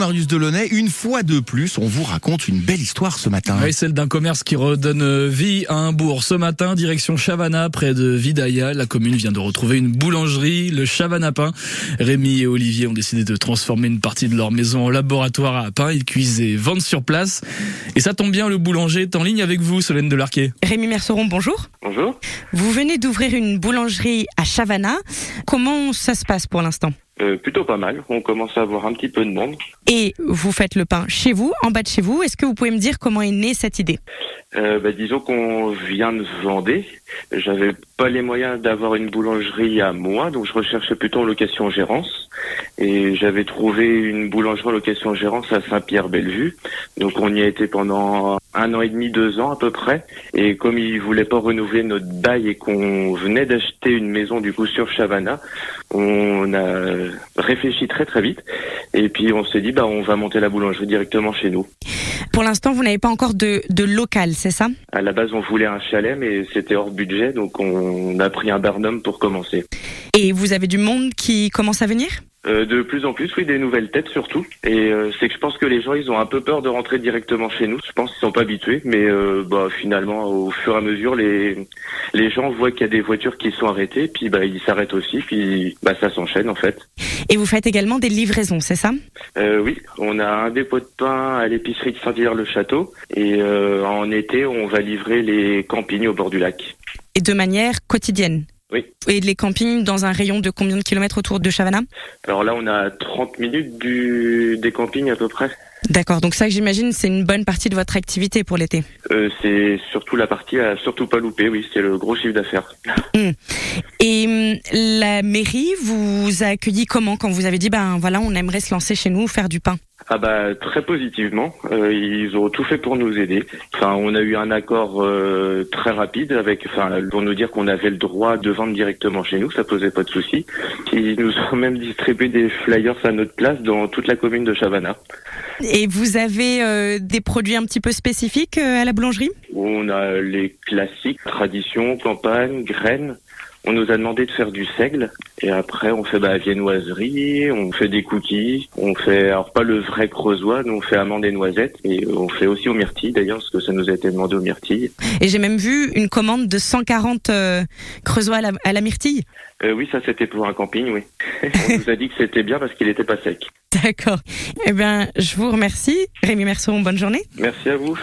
Marius Delaunay, une fois de plus, on vous raconte une belle histoire ce matin. Oui, celle d'un commerce qui redonne vie à un bourg. Ce matin, direction Chavana, près de Vidaïa. La commune vient de retrouver une boulangerie, le Chavana Pain. Rémi et Olivier ont décidé de transformer une partie de leur maison en laboratoire à pain. Ils cuisent et vendent sur place. Et ça tombe bien, le boulanger est en ligne avec vous, Solène Delarquet. Rémi Merceron, bonjour. Bonjour. Vous venez d'ouvrir une boulangerie à Chavana. Comment ça se passe pour l'instant? Euh, plutôt pas mal. On commence à avoir un petit peu de monde. Et vous faites le pain chez vous, en bas de chez vous. Est-ce que vous pouvez me dire comment est née cette idée? Euh, bah, disons qu'on vient de Vendée. J'avais pas les moyens d'avoir une boulangerie à moi, donc je recherchais plutôt en location-gérance. Et j'avais trouvé une boulangerie en location-gérance à Saint-Pierre-Bellevue. Donc on y a été pendant un an et demi, deux ans à peu près. Et comme ils voulaient pas renouveler notre bail et qu'on venait d'acheter une maison du coup sur Chavana, on a réfléchi très très vite. Et puis on s'est dit bah on va monter la boulangerie directement chez nous. Pour l'instant, vous n'avez pas encore de, de local, c'est ça? À la base, on voulait un chalet, mais c'était hors budget, donc on a pris un barnum pour commencer. Et vous avez du monde qui commence à venir? Euh, de plus en plus, oui, des nouvelles têtes surtout. Et euh, c'est que je pense que les gens, ils ont un peu peur de rentrer directement chez nous. Je pense qu'ils sont pas habitués, mais euh, bah finalement, au fur et à mesure, les les gens voient qu'il y a des voitures qui sont arrêtées, puis bah ils s'arrêtent aussi, puis bah ça s'enchaîne en fait. Et vous faites également des livraisons, c'est ça? Euh, oui, on a un dépôt de pain à l'épicerie de Saint-Hilaire-le-Château, et euh, en été, on va livrer les campings au bord du lac. Et de manière quotidienne? Oui. Et les campings dans un rayon de combien de kilomètres autour de Chavana? Alors là, on a 30 minutes du des campings à peu près. D'accord, donc ça j'imagine c'est une bonne partie de votre activité pour l'été. Euh, c'est surtout la partie à surtout pas louper, oui, c'est le gros chiffre d'affaires. Et hum, la mairie vous a accueilli comment quand vous avez dit ben voilà on aimerait se lancer chez nous faire du pain? Ah bah très positivement, Euh, ils ont tout fait pour nous aider. Enfin, on a eu un accord euh, très rapide avec, enfin, pour nous dire qu'on avait le droit de vendre directement chez nous, ça posait pas de souci. Ils nous ont même distribué des flyers à notre place dans toute la commune de Chavana. Et vous avez euh, des produits un petit peu spécifiques euh, à la boulangerie? On a les classiques, tradition, campagne, graines. On nous a demandé de faire du seigle et après on fait bah, viennoiserie, on fait des cookies, on fait alors pas le vrai creusois, nous on fait amandes et noisettes et euh, on fait aussi aux myrtilles d'ailleurs parce que ça nous a été demandé aux myrtilles. Et j'ai même vu une commande de 140 euh, creusois à la, à la myrtille. Euh, oui ça c'était pour un camping oui. on nous a dit que c'était bien parce qu'il était pas sec. D'accord. Eh bien, je vous remercie. Rémi Merceron, bonne journée. Merci à vous.